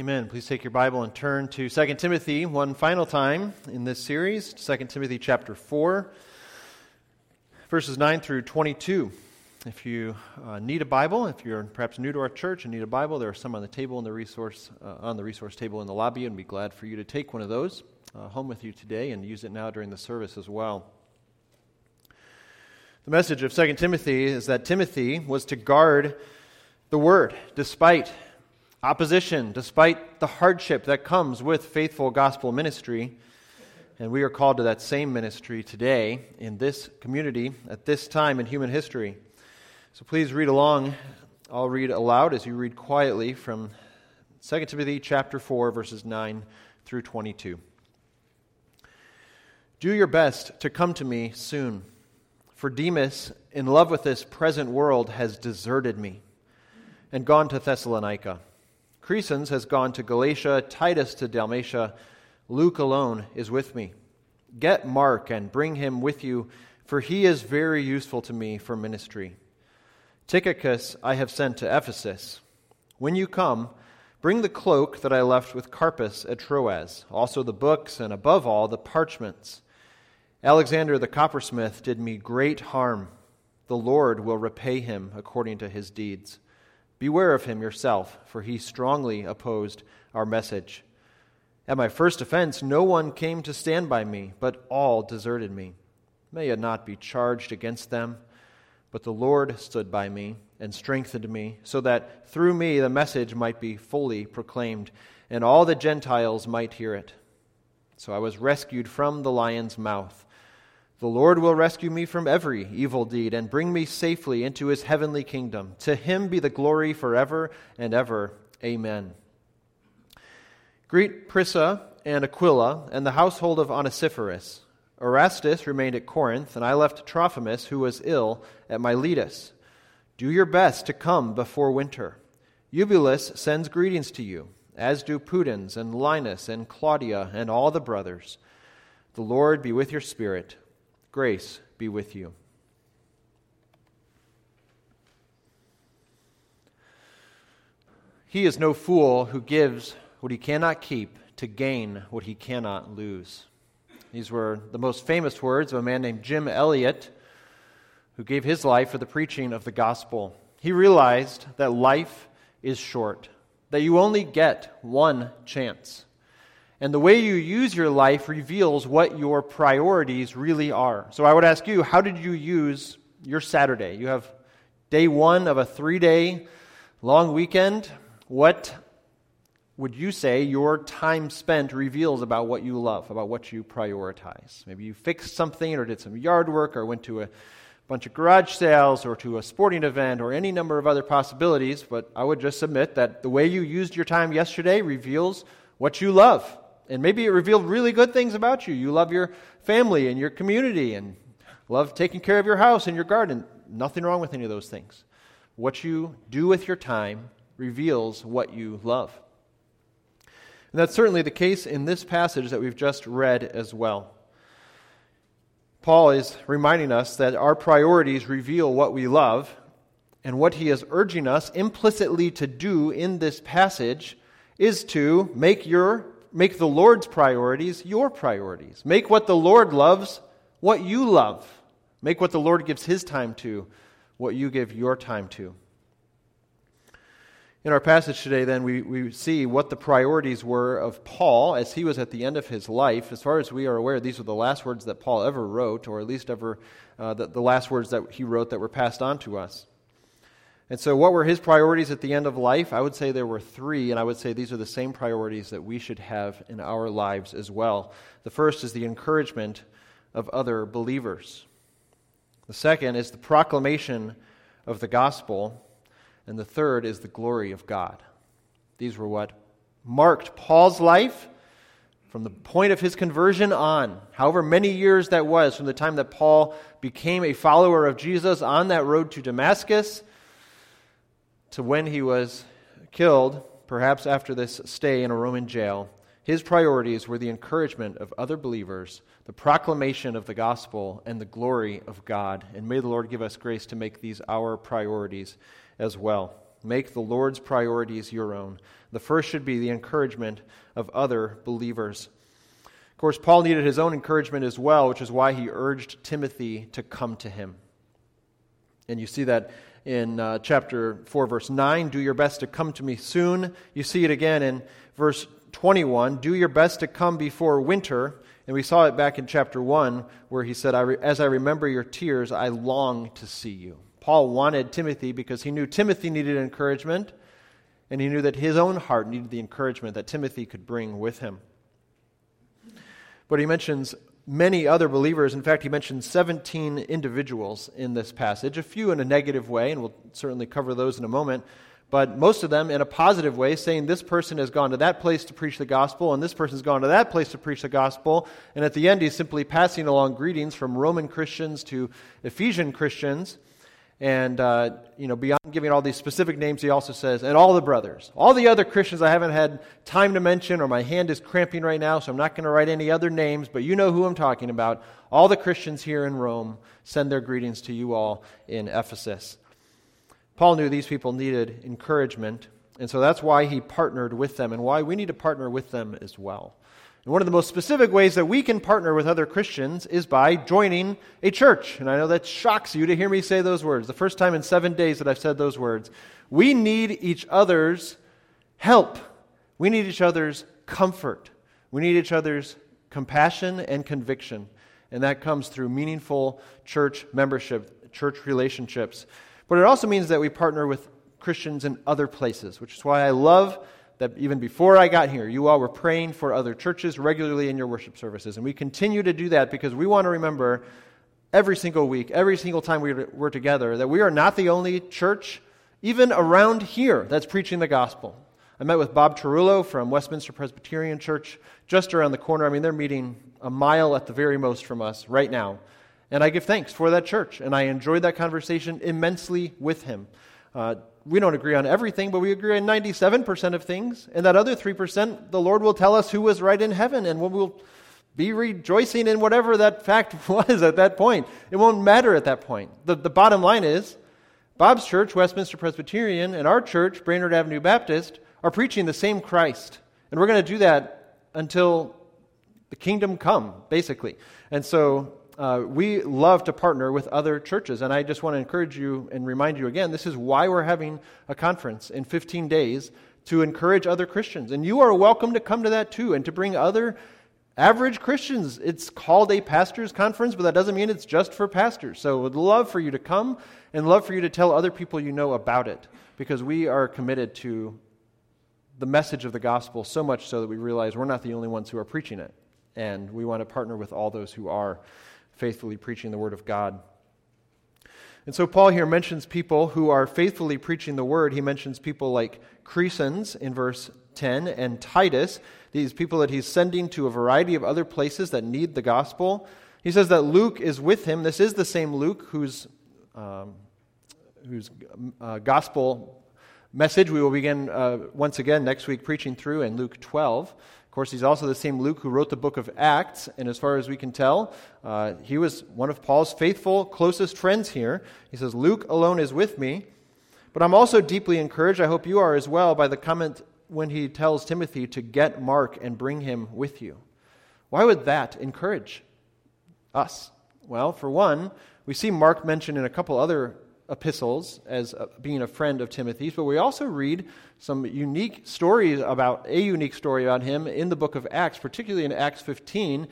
Amen. Please take your Bible and turn to 2 Timothy one final time in this series, 2 Timothy chapter 4, verses 9 through 22. If you uh, need a Bible, if you're perhaps new to our church and need a Bible, there are some on the table in the resource uh, on the resource table in the lobby, and be glad for you to take one of those uh, home with you today and use it now during the service as well. The message of 2 Timothy is that Timothy was to guard the word despite opposition, despite the hardship that comes with faithful gospel ministry. And we are called to that same ministry today in this community at this time in human history. So please read along. I'll read aloud as you read quietly from 2 Timothy chapter 4 verses 9 through 22. Do your best to come to me soon, for Demas, in love with this present world, has deserted me and gone to Thessalonica. Crescens has gone to Galatia, Titus to Dalmatia. Luke alone is with me. Get Mark and bring him with you, for he is very useful to me for ministry. Tychicus I have sent to Ephesus. When you come, bring the cloak that I left with Carpus at Troas, also the books, and above all, the parchments. Alexander the coppersmith did me great harm. The Lord will repay him according to his deeds. Beware of him yourself, for he strongly opposed our message. At my first offense, no one came to stand by me, but all deserted me. May it not be charged against them, but the Lord stood by me and strengthened me, so that through me the message might be fully proclaimed, and all the Gentiles might hear it. So I was rescued from the lion's mouth. The Lord will rescue me from every evil deed and bring me safely into his heavenly kingdom. To him be the glory forever and ever. Amen. Greet Prisca and Aquila and the household of Onesiphorus. Erastus remained at Corinth, and I left Trophimus, who was ill, at Miletus. Do your best to come before winter. Eubulus sends greetings to you, as do Pudens and Linus and Claudia and all the brothers. The Lord be with your spirit. Grace be with you. He is no fool who gives what he cannot keep to gain what he cannot lose. These were the most famous words of a man named Jim Elliot, who gave his life for the preaching of the gospel. He realized that life is short, that you only get one chance. And the way you use your life reveals what your priorities really are. So I would ask you, how did you use your Saturday? You have day one of a three day long weekend. What would you say your time spent reveals about what you love, about what you prioritize? Maybe you fixed something or did some yard work or went to a bunch of garage sales or to a sporting event or any number of other possibilities, but I would just submit that the way you used your time yesterday reveals what you love. And maybe it revealed really good things about you. You love your family and your community and love taking care of your house and your garden. Nothing wrong with any of those things. What you do with your time reveals what you love. And that's certainly the case in this passage that we've just read as well. Paul is reminding us that our priorities reveal what we love, and what he is urging us implicitly to do in this passage is to make your make the Lord's priorities your priorities. Make what the Lord loves what you love. Make what the Lord gives his time to what you give your time to. In our passage today, then, we, we see what the priorities were of Paul as he was at the end of his life. As far as we are aware, these were the last words that Paul ever wrote, or at least ever uh, the, the last words that he wrote that were passed on to us. And so, what were his priorities at the end of life? I would say there were three, and I would say these are the same priorities that we should have in our lives as well. The first is the encouragement of other believers, the second is the proclamation of the gospel, and the third is the glory of God. These were what marked Paul's life from the point of his conversion on, however many years that was, from the time that Paul became a follower of Jesus on that road to Damascus to when he was killed, perhaps after this stay in a Roman jail, his priorities were the encouragement of other believers, the proclamation of the gospel, and the glory of God. And may the Lord give us grace to make these our priorities as well. Make the Lord's priorities your own. The first should be the encouragement of other believers. Of course, Paul needed his own encouragement as well, which is why he urged Timothy to come to him. And you see that in uh, chapter 4, verse 9 do your best to come to me soon. You see it again in verse 21 do your best to come before winter. And we saw it back in chapter 1 where he said, I re- As I remember your tears, I long to see you. Paul wanted Timothy because he knew Timothy needed encouragement, and he knew that his own heart needed the encouragement that Timothy could bring with him. But he mentions many other believers. In fact, he mentions 17 individuals in this passage, a few in a negative way, and we'll certainly cover those in a moment, but most of them in a positive way, saying this person has gone to that place to preach the gospel, and this person's gone to that place to preach the gospel. And at the end, he's simply passing along greetings from Roman Christians to Ephesian Christians. And, uh, you know, beyond giving all these specific names, he also says, and all the brothers, all the other Christians I haven't had time to mention, or my hand is cramping right now, so I'm not going to write any other names, but you know who I'm talking about. All the Christians here in Rome send their greetings to you all in Ephesus. Paul knew these people needed encouragement, and so that's why he partnered with them, and why we need to partner with them as well. And one of the most specific ways that we can partner with other Christians is by joining a church. And I know that shocks you to hear me say those words. The first time in seven days that I've said those words. We need each other's help. We need each other's comfort. We need each other's compassion and conviction. And that comes through meaningful church membership, church relationships. But it also means that we partner with Christians in other places, which is why I love that even before I got here, you all were praying for other churches regularly in your worship services. And we continue to do that because we want to remember every single week, every single time we we're together, that we are not the only church, even around here, that's preaching the gospel. I met with Bob Tarullo from Westminster Presbyterian Church just around the corner. I mean, they're meeting a mile at the very most from us right now. And I give thanks for that church. And I enjoyed that conversation immensely with him. Uh, we don't agree on everything, but we agree on 97% of things. And that other 3%, the Lord will tell us who was right in heaven, and we'll be rejoicing in whatever that fact was at that point. It won't matter at that point. The, the bottom line is Bob's church, Westminster Presbyterian, and our church, Brainard Avenue Baptist, are preaching the same Christ. And we're going to do that until the kingdom come, basically. And so uh, we love to partner with other churches. And I just want to encourage you and remind you again this is why we're having a conference in 15 days to encourage other Christians. And you are welcome to come to that too and to bring other average Christians. It's called a pastor's conference, but that doesn't mean it's just for pastors. So would love for you to come and love for you to tell other people you know about it because we are committed to the message of the gospel so much so that we realize we're not the only ones who are preaching it. And we want to partner with all those who are faithfully preaching the Word of God. And so Paul here mentions people who are faithfully preaching the Word. He mentions people like Crescens in verse 10 and Titus, these people that he's sending to a variety of other places that need the gospel. He says that Luke is with him. This is the same Luke whose, um, whose uh, gospel message we will begin uh, once again next week preaching through in Luke 12. Of course, he's also the same Luke who wrote the book of Acts, and as far as we can tell, uh, he was one of Paul's faithful, closest friends here. He says, Luke alone is with me. But I'm also deeply encouraged, I hope you are as well, by the comment when he tells Timothy to get Mark and bring him with you. Why would that encourage us? Well, for one, we see Mark mentioned in a couple other epistles as being a friend of Timothy's, but we also read some unique stories about a unique story about him in the book of Acts, particularly in Acts 15,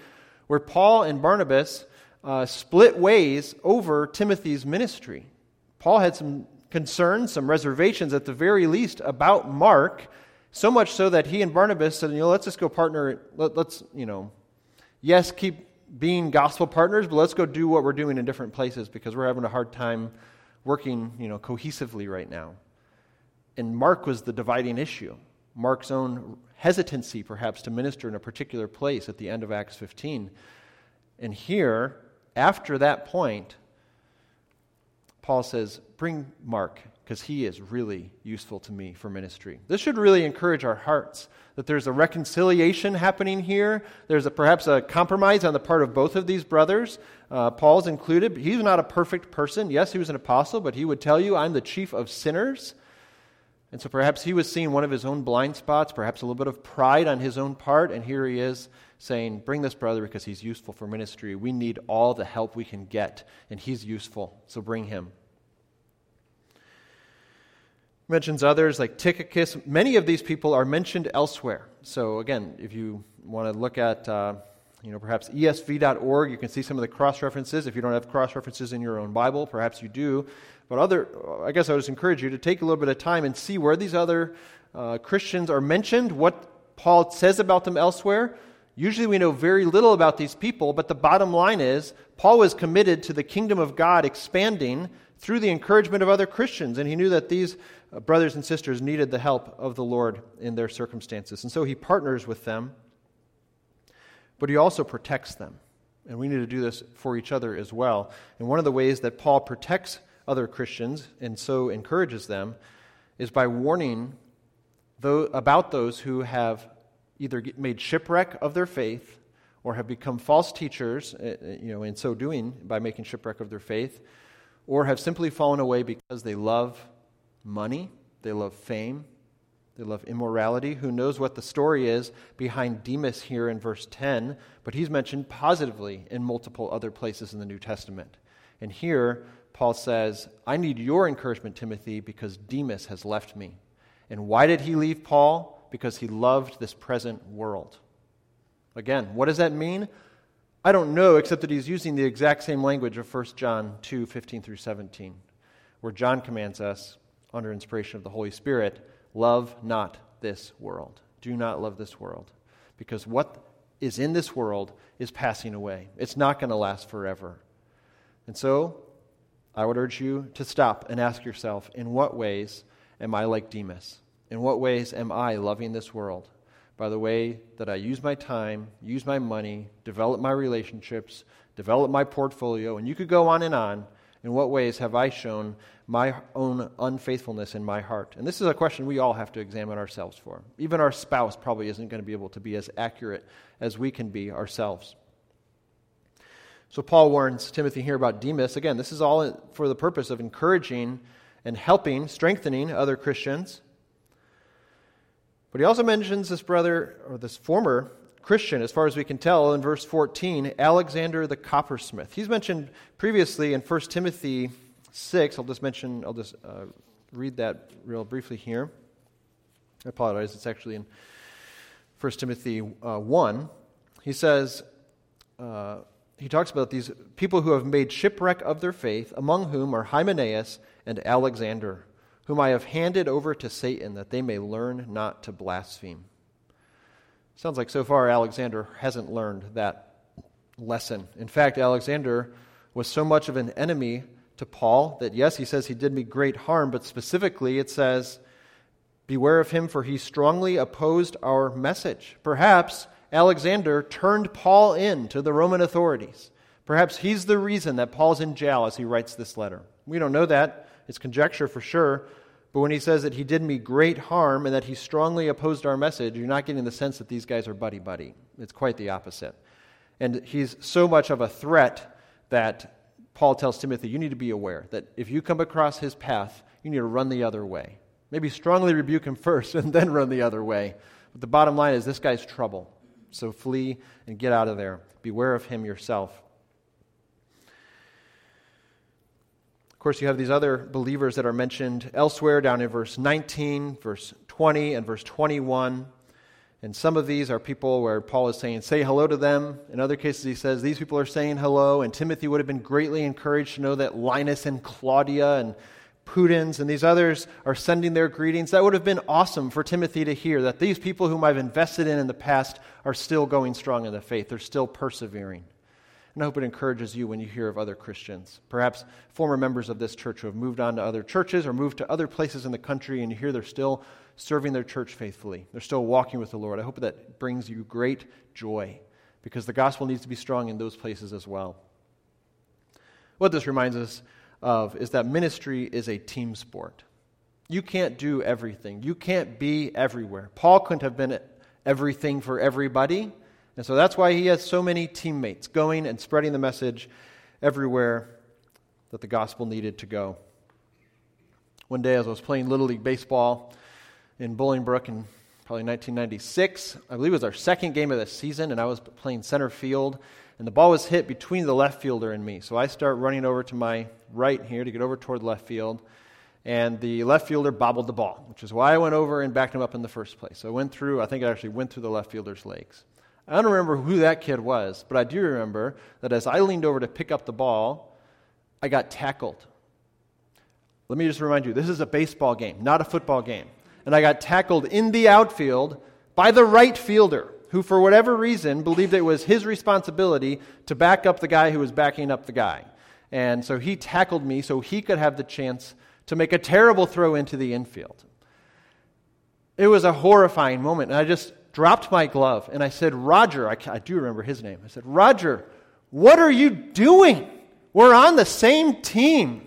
where Paul and Barnabas uh, split ways over Timothy's ministry. Paul had some concerns, some reservations at the very least about Mark, so much so that he and Barnabas said, you know, let's just go partner, let, let's, you know, yes, keep being gospel partners, but let's go do what we're doing in different places because we're having a hard time working you know, cohesively right now. And Mark was the dividing issue. Mark's own hesitancy, perhaps, to minister in a particular place at the end of Acts 15. And here, after that point, Paul says, Bring Mark, because he is really useful to me for ministry. This should really encourage our hearts that there's a reconciliation happening here. There's a, perhaps a compromise on the part of both of these brothers. Uh, Paul's included. He's not a perfect person. Yes, he was an apostle, but he would tell you, I'm the chief of sinners. And so perhaps he was seeing one of his own blind spots, perhaps a little bit of pride on his own part, and here he is saying, Bring this brother because he's useful for ministry. We need all the help we can get, and he's useful, so bring him. Mentions others like Tychicus. Many of these people are mentioned elsewhere. So, again, if you want to look at uh, you know, perhaps esv.org, you can see some of the cross references. If you don't have cross references in your own Bible, perhaps you do. But other, I guess I would just encourage you to take a little bit of time and see where these other uh, Christians are mentioned, what Paul says about them elsewhere. Usually we know very little about these people, but the bottom line is Paul was committed to the kingdom of God expanding through the encouragement of other Christians, and he knew that these uh, brothers and sisters needed the help of the Lord in their circumstances. And so he partners with them, but he also protects them. And we need to do this for each other as well. And one of the ways that Paul protects other Christians and so encourages them is by warning about those who have either made shipwreck of their faith or have become false teachers, uh, uh, you know, in so doing by making shipwreck of their faith, or have simply fallen away because they love money, they love fame, they love immorality. Who knows what the story is behind Demas here in verse 10, but he's mentioned positively in multiple other places in the New Testament. And here, Paul says, I need your encouragement, Timothy, because Demas has left me. And why did he leave Paul? Because he loved this present world. Again, what does that mean? I don't know, except that he's using the exact same language of 1 John 2 15 through 17, where John commands us, under inspiration of the Holy Spirit, love not this world. Do not love this world. Because what is in this world is passing away, it's not going to last forever. And so, I would urge you to stop and ask yourself in what ways am I like Demas? In what ways am I loving this world? By the way that I use my time, use my money, develop my relationships, develop my portfolio, and you could go on and on. In what ways have I shown my own unfaithfulness in my heart? And this is a question we all have to examine ourselves for. Even our spouse probably isn't going to be able to be as accurate as we can be ourselves. So Paul warns Timothy here about Demas. Again, this is all for the purpose of encouraging and helping, strengthening other Christians. But he also mentions this brother, or this former Christian, as far as we can tell, in verse 14, Alexander the coppersmith. He's mentioned previously in 1 Timothy 6. I'll just mention, I'll just uh, read that real briefly here. I apologize, it's actually in 1 Timothy uh, 1. He says, uh, he talks about these people who have made shipwreck of their faith, among whom are Hymenaeus and Alexander, whom I have handed over to Satan that they may learn not to blaspheme. Sounds like so far Alexander hasn't learned that lesson. In fact, Alexander was so much of an enemy to Paul that, yes, he says he did me great harm, but specifically it says, Beware of him, for he strongly opposed our message. Perhaps Alexander turned Paul in to the Roman authorities. Perhaps he's the reason that Paul's in jail as he writes this letter. We don't know that. It's conjecture for sure. But when he says that he did me great harm and that he strongly opposed our message, you're not getting the sense that these guys are buddy buddy. It's quite the opposite. And he's so much of a threat that Paul tells Timothy, you need to be aware that if you come across his path, you need to run the other way. Maybe strongly rebuke him first and then run the other way. But the bottom line is this guy's trouble. So flee and get out of there. Beware of him yourself. Course, you have these other believers that are mentioned elsewhere down in verse 19, verse 20, and verse 21. And some of these are people where Paul is saying, say hello to them. In other cases, he says, these people are saying hello. And Timothy would have been greatly encouraged to know that Linus and Claudia and Pudens and these others are sending their greetings. That would have been awesome for Timothy to hear that these people whom I've invested in in the past are still going strong in the faith. They're still persevering. And I hope it encourages you when you hear of other Christians, perhaps former members of this church who have moved on to other churches or moved to other places in the country, and you hear they're still serving their church faithfully. They're still walking with the Lord. I hope that brings you great joy because the gospel needs to be strong in those places as well. What this reminds us of is that ministry is a team sport. You can't do everything, you can't be everywhere. Paul couldn't have been everything for everybody. And so that's why he has so many teammates going and spreading the message everywhere that the gospel needed to go. One day, as I was playing Little League Baseball in Bolingbrook in probably 1996, I believe it was our second game of the season, and I was playing center field, and the ball was hit between the left fielder and me. So I start running over to my right here to get over toward left field, and the left fielder bobbled the ball, which is why I went over and backed him up in the first place. So I went through, I think I actually went through the left fielder's legs. I don't remember who that kid was, but I do remember that as I leaned over to pick up the ball, I got tackled. Let me just remind you this is a baseball game, not a football game. And I got tackled in the outfield by the right fielder, who, for whatever reason, believed it was his responsibility to back up the guy who was backing up the guy. And so he tackled me so he could have the chance to make a terrible throw into the infield. It was a horrifying moment. And I just dropped my glove and I said, Roger, I, I do remember his name. I said, Roger, what are you doing? We're on the same team.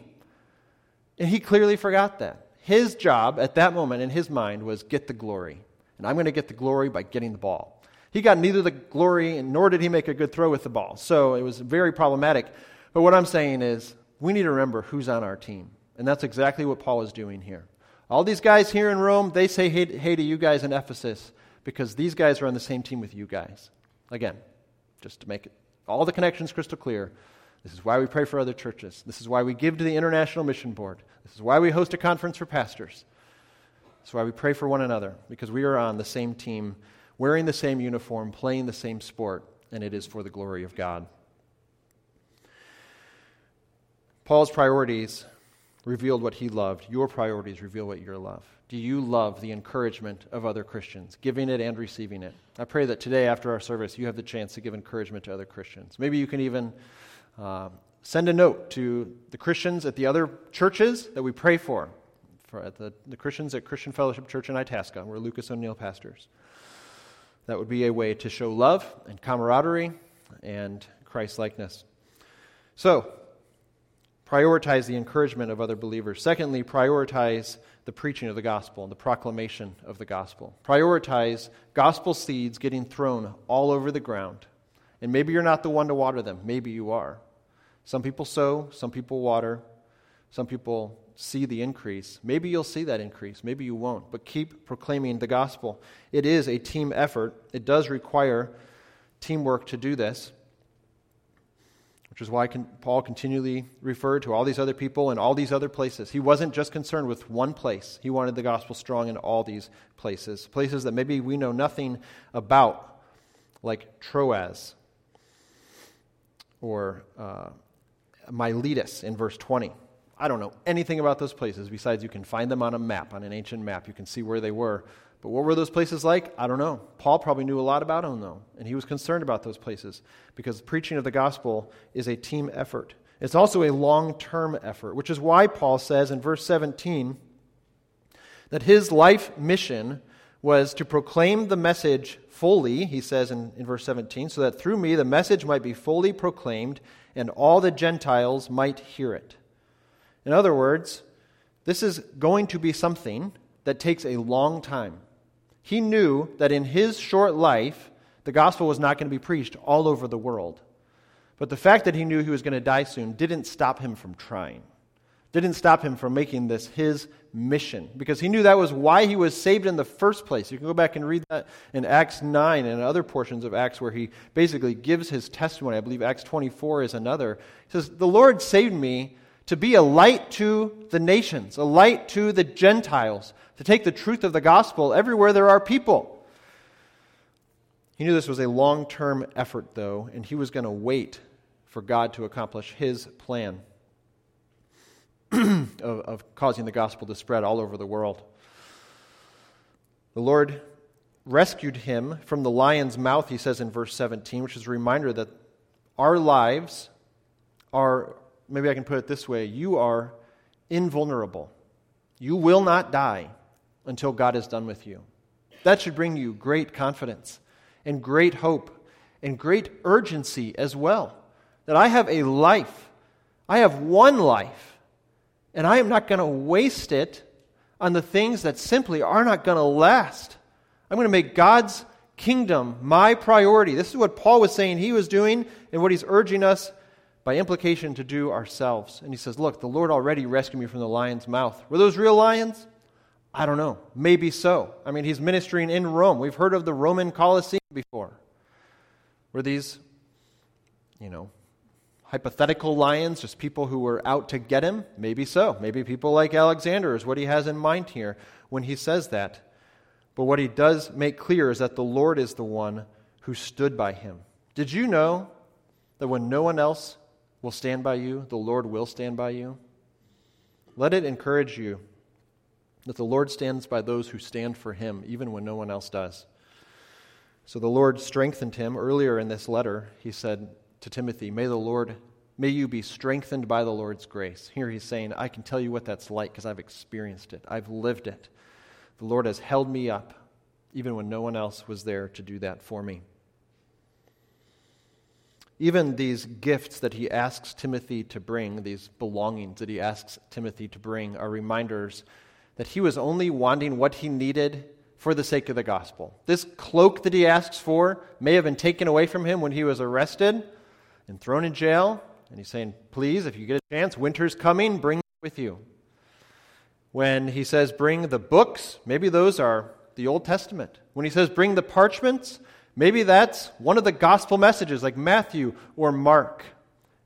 And he clearly forgot that. His job at that moment in his mind was get the glory. And I'm going to get the glory by getting the ball. He got neither the glory nor did he make a good throw with the ball. So it was very problematic. But what I'm saying is we need to remember who's on our team. And that's exactly what Paul is doing here. All these guys here in Rome, they say hey, hey to you guys in Ephesus because these guys are on the same team with you guys. Again, just to make it, all the connections crystal clear. This is why we pray for other churches. This is why we give to the International Mission Board. This is why we host a conference for pastors. This is why we pray for one another, because we are on the same team, wearing the same uniform, playing the same sport, and it is for the glory of God. Paul's priorities revealed what he loved. Your priorities reveal what you love. Do you love the encouragement of other Christians, giving it and receiving it? I pray that today, after our service, you have the chance to give encouragement to other Christians. Maybe you can even uh, send a note to the Christians at the other churches that we pray for, for at the, the Christians at Christian Fellowship Church in Itasca, where Lucas O'Neill pastors. That would be a way to show love and camaraderie and Christ likeness. So, prioritize the encouragement of other believers. Secondly, prioritize the preaching of the gospel and the proclamation of the gospel. Prioritize gospel seeds getting thrown all over the ground. And maybe you're not the one to water them, maybe you are. Some people sow, some people water, some people see the increase. Maybe you'll see that increase, maybe you won't, but keep proclaiming the gospel. It is a team effort, it does require teamwork to do this which is why Paul continually referred to all these other people and all these other places. He wasn't just concerned with one place, he wanted the gospel strong in all these places, places that maybe we know nothing about, like Troas or uh, Miletus in verse 20. I don't know anything about those places besides you can find them on a map, on an ancient map. You can see where they were. But what were those places like? I don't know. Paul probably knew a lot about them, though, and he was concerned about those places because preaching of the gospel is a team effort. It's also a long term effort, which is why Paul says in verse 17 that his life mission was to proclaim the message fully, he says in, in verse 17, so that through me the message might be fully proclaimed and all the Gentiles might hear it. In other words, this is going to be something that takes a long time. He knew that in his short life, the gospel was not going to be preached all over the world. But the fact that he knew he was going to die soon didn't stop him from trying, didn't stop him from making this his mission, because he knew that was why he was saved in the first place. You can go back and read that in Acts 9 and other portions of Acts where he basically gives his testimony. I believe Acts 24 is another. He says, The Lord saved me to be a light to the nations, a light to the Gentiles, to take the truth of the gospel everywhere there are people. He knew this was a long term effort, though, and he was going to wait for God to accomplish his plan of, of causing the gospel to spread all over the world. The Lord rescued him from the lion's mouth, he says in verse 17, which is a reminder that our lives are, maybe I can put it this way, you are invulnerable. You will not die until God is done with you. That should bring you great confidence and great hope and great urgency as well. That I have a life, I have one life, and I am not going to waste it on the things that simply are not going to last. I'm going to make God's kingdom my priority. This is what Paul was saying he was doing and what he's urging us by implication to do ourselves. And he says, Look, the Lord already rescued me from the lion's mouth. Were those real lions? I don't know. Maybe so. I mean, he's ministering in Rome. We've heard of the Roman Colosseum before. Were these, you know, hypothetical lions, just people who were out to get him? Maybe so. Maybe people like Alexander is what he has in mind here when he says that. But what he does make clear is that the Lord is the one who stood by him. Did you know that when no one else will stand by you, the Lord will stand by you? Let it encourage you that the Lord stands by those who stand for him, even when no one else does. So the Lord strengthened him. Earlier in this letter, he said to Timothy, May the Lord, may you be strengthened by the Lord's grace. Here he's saying, I can tell you what that's like because I've experienced it, I've lived it. The Lord has held me up, even when no one else was there to do that for me. Even these gifts that he asks Timothy to bring, these belongings that he asks Timothy to bring, are reminders that he was only wanting what he needed for the sake of the gospel. This cloak that he asks for may have been taken away from him when he was arrested and thrown in jail. And he's saying, Please, if you get a chance, winter's coming, bring it with you. When he says, Bring the books, maybe those are the Old Testament. When he says, Bring the parchments, maybe that's one of the gospel messages like Matthew or Mark.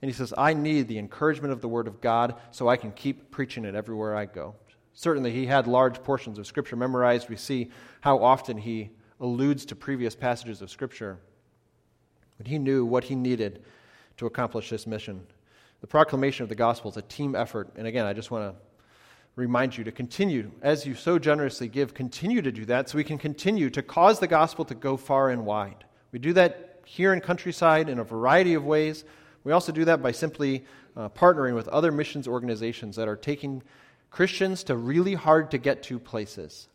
And he says, I need the encouragement of the Word of God so I can keep preaching it everywhere I go. Certainly, he had large portions of Scripture memorized. We see how often he alludes to previous passages of Scripture. But he knew what he needed to accomplish this mission. The proclamation of the gospel is a team effort. And again, I just want to remind you to continue, as you so generously give, continue to do that so we can continue to cause the gospel to go far and wide. We do that here in Countryside in a variety of ways. We also do that by simply uh, partnering with other missions organizations that are taking Christians to really hard to get to places.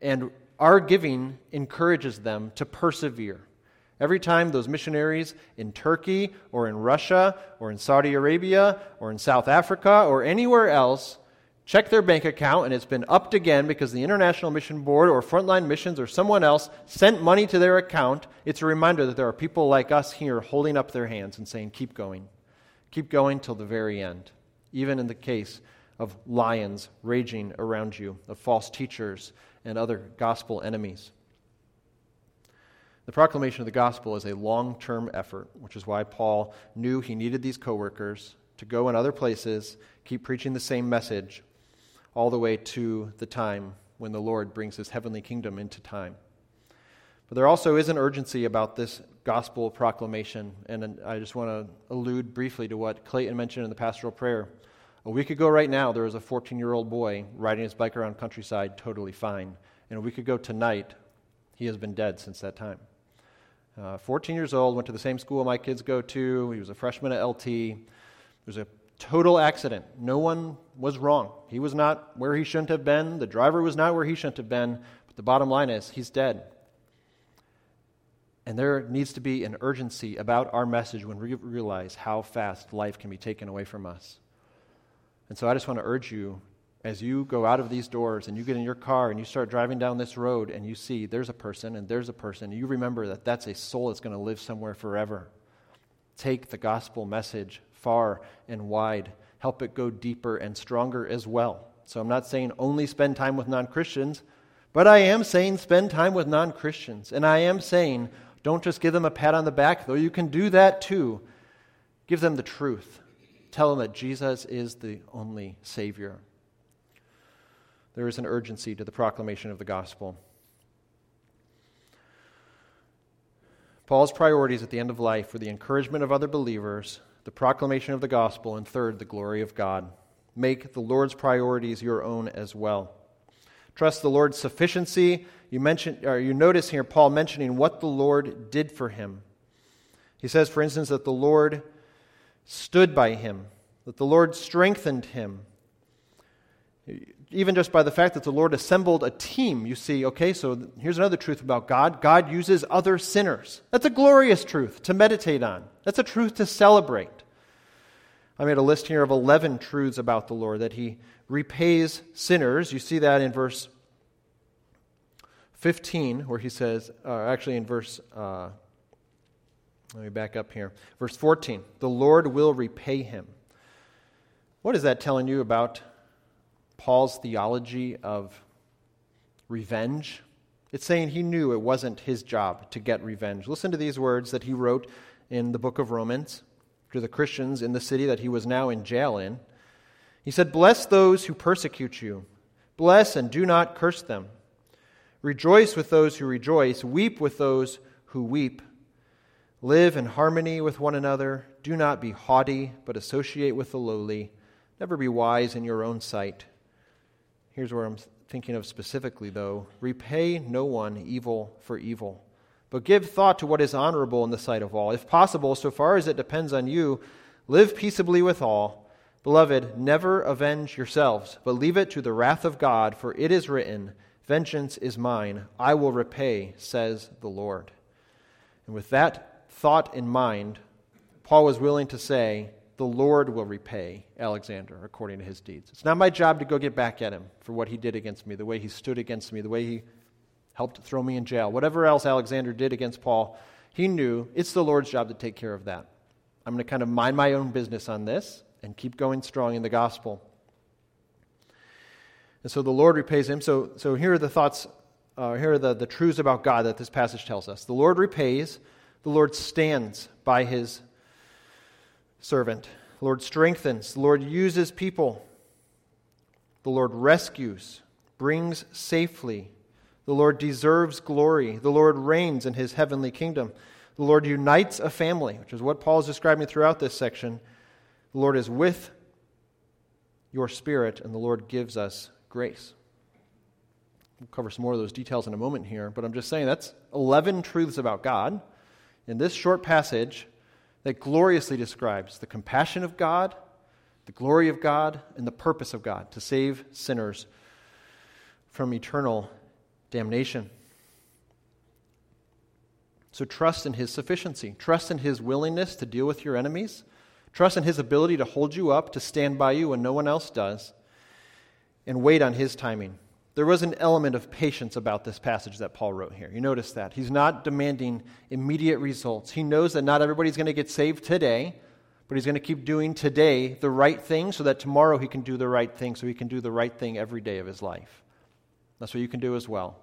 And our giving encourages them to persevere. Every time those missionaries in Turkey or in Russia or in Saudi Arabia or in South Africa or anywhere else check their bank account and it's been upped again because the International Mission Board or Frontline Missions or someone else sent money to their account, it's a reminder that there are people like us here holding up their hands and saying, Keep going. Keep going till the very end, even in the case of lions raging around you, of false teachers and other gospel enemies. The proclamation of the gospel is a long term effort, which is why Paul knew he needed these coworkers to go in other places, keep preaching the same message, all the way to the time when the Lord brings his heavenly kingdom into time. But there also is an urgency about this gospel proclamation, and I just want to allude briefly to what Clayton mentioned in the pastoral prayer. A week ago, right now, there was a 14 year old boy riding his bike around countryside totally fine. And a week ago tonight, he has been dead since that time. Uh, 14 years old, went to the same school my kids go to. He was a freshman at LT. Was a total accident. No one was wrong. He was not where he shouldn't have been. The driver was not where he shouldn't have been. But the bottom line is, he's dead. And there needs to be an urgency about our message when we realize how fast life can be taken away from us. And so I just want to urge you as you go out of these doors and you get in your car and you start driving down this road and you see there's a person and there's a person, you remember that that's a soul that's going to live somewhere forever. Take the gospel message far and wide, help it go deeper and stronger as well. So I'm not saying only spend time with non Christians, but I am saying spend time with non Christians. And I am saying don't just give them a pat on the back, though you can do that too. Give them the truth tell them that Jesus is the only Savior. There is an urgency to the proclamation of the gospel. Paul's priorities at the end of life were the encouragement of other believers, the proclamation of the gospel, and third, the glory of God. Make the Lord's priorities your own as well. Trust the Lord's sufficiency. You, mention, or you notice here Paul mentioning what the Lord did for him. He says, for instance, that the Lord stood by him, that the Lord strengthened him. Even just by the fact that the Lord assembled a team, you see, okay, so here's another truth about God God uses other sinners. That's a glorious truth to meditate on, that's a truth to celebrate. I made a list here of 11 truths about the Lord that he repays sinners. You see that in verse 15, where he says, uh, actually in verse uh, Let me back up here. Verse 14 The Lord will repay him. What is that telling you about Paul's theology of revenge? It's saying he knew it wasn't his job to get revenge. Listen to these words that he wrote in the book of Romans to the Christians in the city that he was now in jail in. He said, Bless those who persecute you, bless and do not curse them. Rejoice with those who rejoice, weep with those who weep. Live in harmony with one another. Do not be haughty, but associate with the lowly. Never be wise in your own sight. Here's where I'm thinking of specifically, though. Repay no one evil for evil but give thought to what is honorable in the sight of all. If possible, so far as it depends on you, live peaceably with all. Beloved, never avenge yourselves, but leave it to the wrath of God, for it is written, Vengeance is mine, I will repay, says the Lord. And with that thought in mind, Paul was willing to say, The Lord will repay Alexander according to his deeds. It's not my job to go get back at him for what he did against me, the way he stood against me, the way he helped throw me in jail, whatever else Alexander did against Paul, he knew it's the Lord's job to take care of that. I'm going to kind of mind my own business on this and keep going strong in the gospel. And so the Lord repays him. So, so here are the thoughts, uh, here are the, the truths about God that this passage tells us. The Lord repays, the Lord stands by his servant, the Lord strengthens, the Lord uses people, the Lord rescues, brings safely, the Lord deserves glory. The Lord reigns in his heavenly kingdom. The Lord unites a family, which is what Paul is describing throughout this section. The Lord is with your spirit, and the Lord gives us grace. We'll cover some more of those details in a moment here, but I'm just saying that's 11 truths about God in this short passage that gloriously describes the compassion of God, the glory of God, and the purpose of God to save sinners from eternal damnation. So trust in His sufficiency. Trust in His willingness to deal with your enemies. Trust in His ability to hold you up, to stand by you when no one else does. And wait on His timing. There was an element of patience about this passage that Paul wrote here. You notice that. He's not demanding immediate results. He knows that not everybody's going to get saved today, but he's going to keep doing today the right thing so that tomorrow he can do the right thing, so he can do the right thing every day of his life. That's what you can do as well.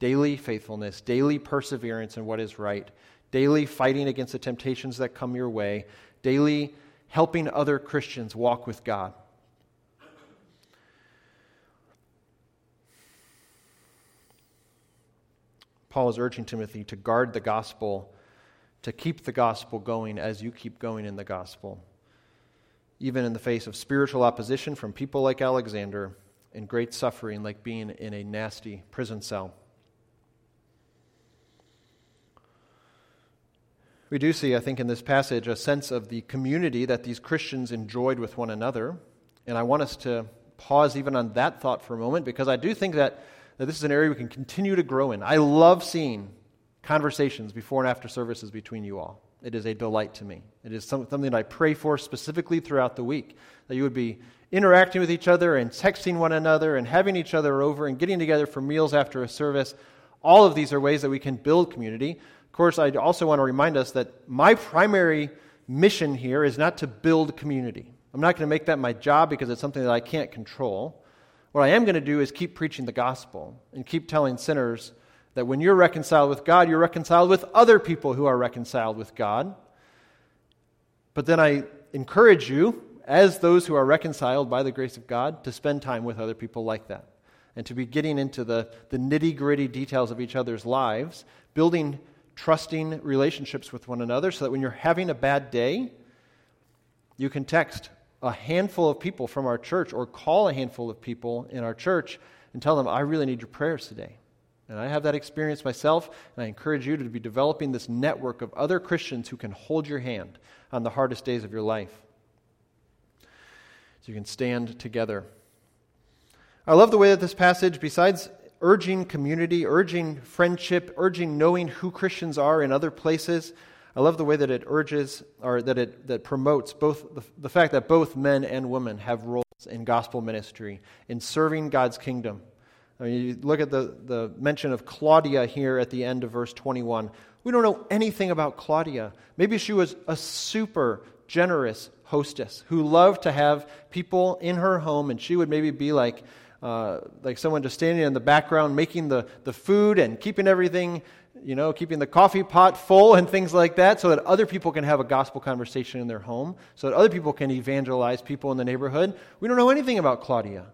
Daily faithfulness, daily perseverance in what is right, daily fighting against the temptations that come your way, daily helping other Christians walk with God. Paul is urging Timothy to guard the gospel, to keep the gospel going as you keep going in the gospel, even in the face of spiritual opposition from people like Alexander and great suffering, like being in a nasty prison cell. We do see, I think, in this passage a sense of the community that these Christians enjoyed with one another. And I want us to pause even on that thought for a moment because I do think that, that this is an area we can continue to grow in. I love seeing conversations before and after services between you all. It is a delight to me. It is something that I pray for specifically throughout the week that you would be interacting with each other and texting one another and having each other over and getting together for meals after a service. All of these are ways that we can build community. Of course, I also want to remind us that my primary mission here is not to build community. I'm not going to make that my job because it's something that I can't control. What I am going to do is keep preaching the gospel and keep telling sinners that when you're reconciled with God, you're reconciled with other people who are reconciled with God. But then I encourage you as those who are reconciled by the grace of God, to spend time with other people like that. And to be getting into the, the nitty gritty details of each other's lives, building trusting relationships with one another so that when you're having a bad day, you can text a handful of people from our church or call a handful of people in our church and tell them, I really need your prayers today. And I have that experience myself, and I encourage you to be developing this network of other Christians who can hold your hand on the hardest days of your life so you can stand together. I love the way that this passage, besides urging community, urging friendship, urging knowing who Christians are in other places, I love the way that it urges or that it that promotes both the, the fact that both men and women have roles in gospel ministry, in serving God's kingdom. I mean, you look at the, the mention of Claudia here at the end of verse 21. We don't know anything about Claudia. Maybe she was a super generous hostess who loved to have people in her home, and she would maybe be like, uh, like someone just standing in the background making the, the food and keeping everything, you know, keeping the coffee pot full and things like that so that other people can have a gospel conversation in their home, so that other people can evangelize people in the neighborhood. We don't know anything about Claudia.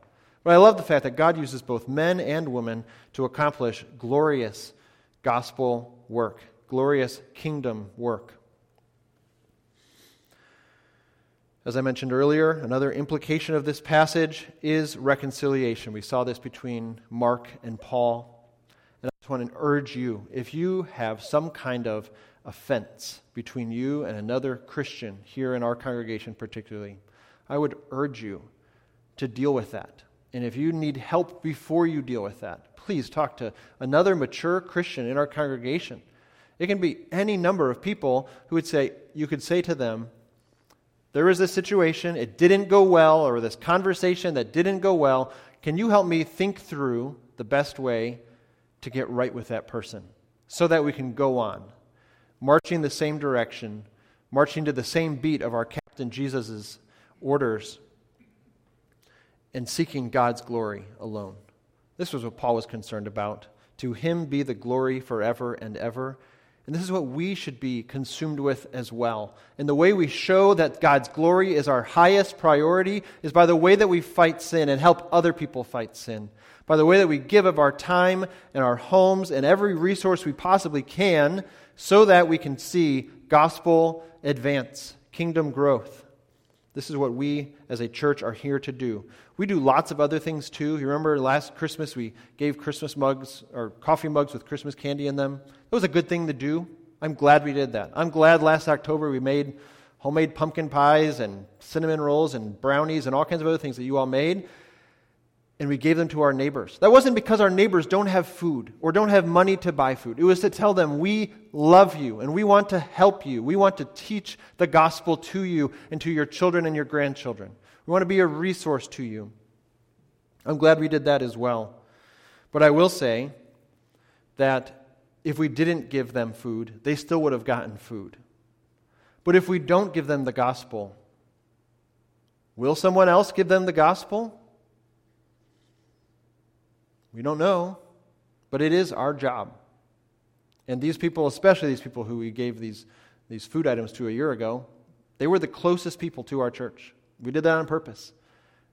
But I love the fact that God uses both men and women to accomplish glorious gospel work, glorious kingdom work. As I mentioned earlier, another implication of this passage is reconciliation. We saw this between Mark and Paul. And I just want to urge you if you have some kind of offense between you and another Christian here in our congregation, particularly, I would urge you to deal with that. And if you need help before you deal with that, please talk to another mature Christian in our congregation. It can be any number of people who would say, you could say to them, there was this situation, it didn't go well, or this conversation that didn't go well. Can you help me think through the best way to get right with that person so that we can go on, marching the same direction, marching to the same beat of our Captain Jesus' orders, and seeking God's glory alone? This was what Paul was concerned about. To him be the glory forever and ever. And this is what we should be consumed with as well. And the way we show that God's glory is our highest priority is by the way that we fight sin and help other people fight sin. By the way that we give of our time and our homes and every resource we possibly can so that we can see gospel advance, kingdom growth. This is what we as a church are here to do. We do lots of other things too. You remember last Christmas we gave Christmas mugs or coffee mugs with Christmas candy in them? That was a good thing to do. I'm glad we did that. I'm glad last October we made homemade pumpkin pies and cinnamon rolls and brownies and all kinds of other things that you all made and we gave them to our neighbors. That wasn't because our neighbors don't have food or don't have money to buy food. It was to tell them, we love you and we want to help you. We want to teach the gospel to you and to your children and your grandchildren. We want to be a resource to you. I'm glad we did that as well. But I will say that if we didn't give them food, they still would have gotten food. But if we don't give them the gospel, will someone else give them the gospel? We don't know, but it is our job. And these people, especially these people who we gave these, these food items to a year ago, they were the closest people to our church. We did that on purpose.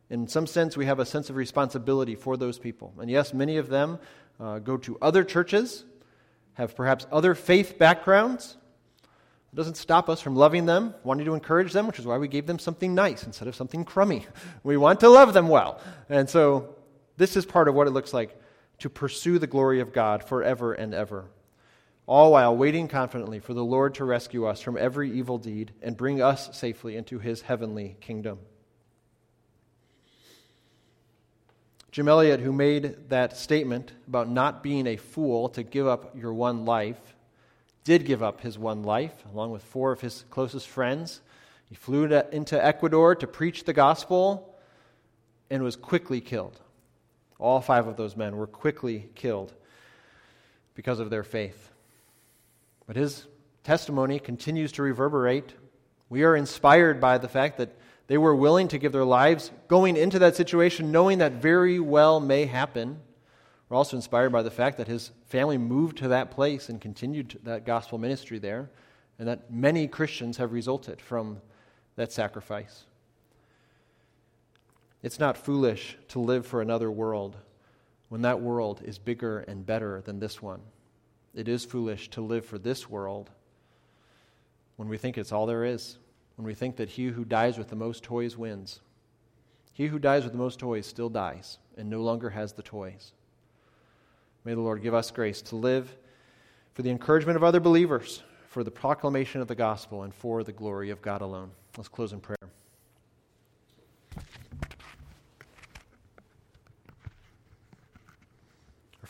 In some sense, we have a sense of responsibility for those people. And yes, many of them uh, go to other churches, have perhaps other faith backgrounds. It doesn't stop us from loving them, wanting to encourage them, which is why we gave them something nice instead of something crummy. We want to love them well. And so this is part of what it looks like to pursue the glory of God forever and ever, all while waiting confidently for the Lord to rescue us from every evil deed and bring us safely into his heavenly kingdom. Jim Elliot, who made that statement about not being a fool to give up your one life, did give up his one life along with four of his closest friends. He flew into Ecuador to preach the gospel and was quickly killed. All five of those men were quickly killed because of their faith. But his testimony continues to reverberate. We are inspired by the fact that they were willing to give their lives going into that situation, knowing that very well may happen. We're also inspired by the fact that his family moved to that place and continued that gospel ministry there, and that many Christians have resulted from that sacrifice. It's not foolish to live for another world when that world is bigger and better than this one. It is foolish to live for this world when we think it's all there is, when we think that he who dies with the most toys wins. He who dies with the most toys still dies and no longer has the toys. May the Lord give us grace to live for the encouragement of other believers, for the proclamation of the gospel, and for the glory of God alone. Let's close in prayer.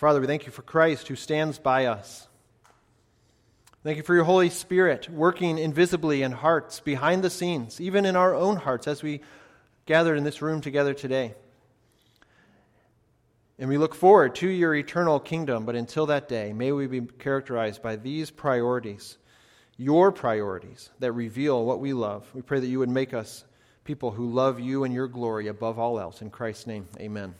Father, we thank you for Christ who stands by us. Thank you for your Holy Spirit working invisibly in hearts, behind the scenes, even in our own hearts as we gathered in this room together today. And we look forward to your eternal kingdom, but until that day, may we be characterized by these priorities, your priorities that reveal what we love. We pray that you would make us people who love you and your glory above all else. In Christ's name, amen.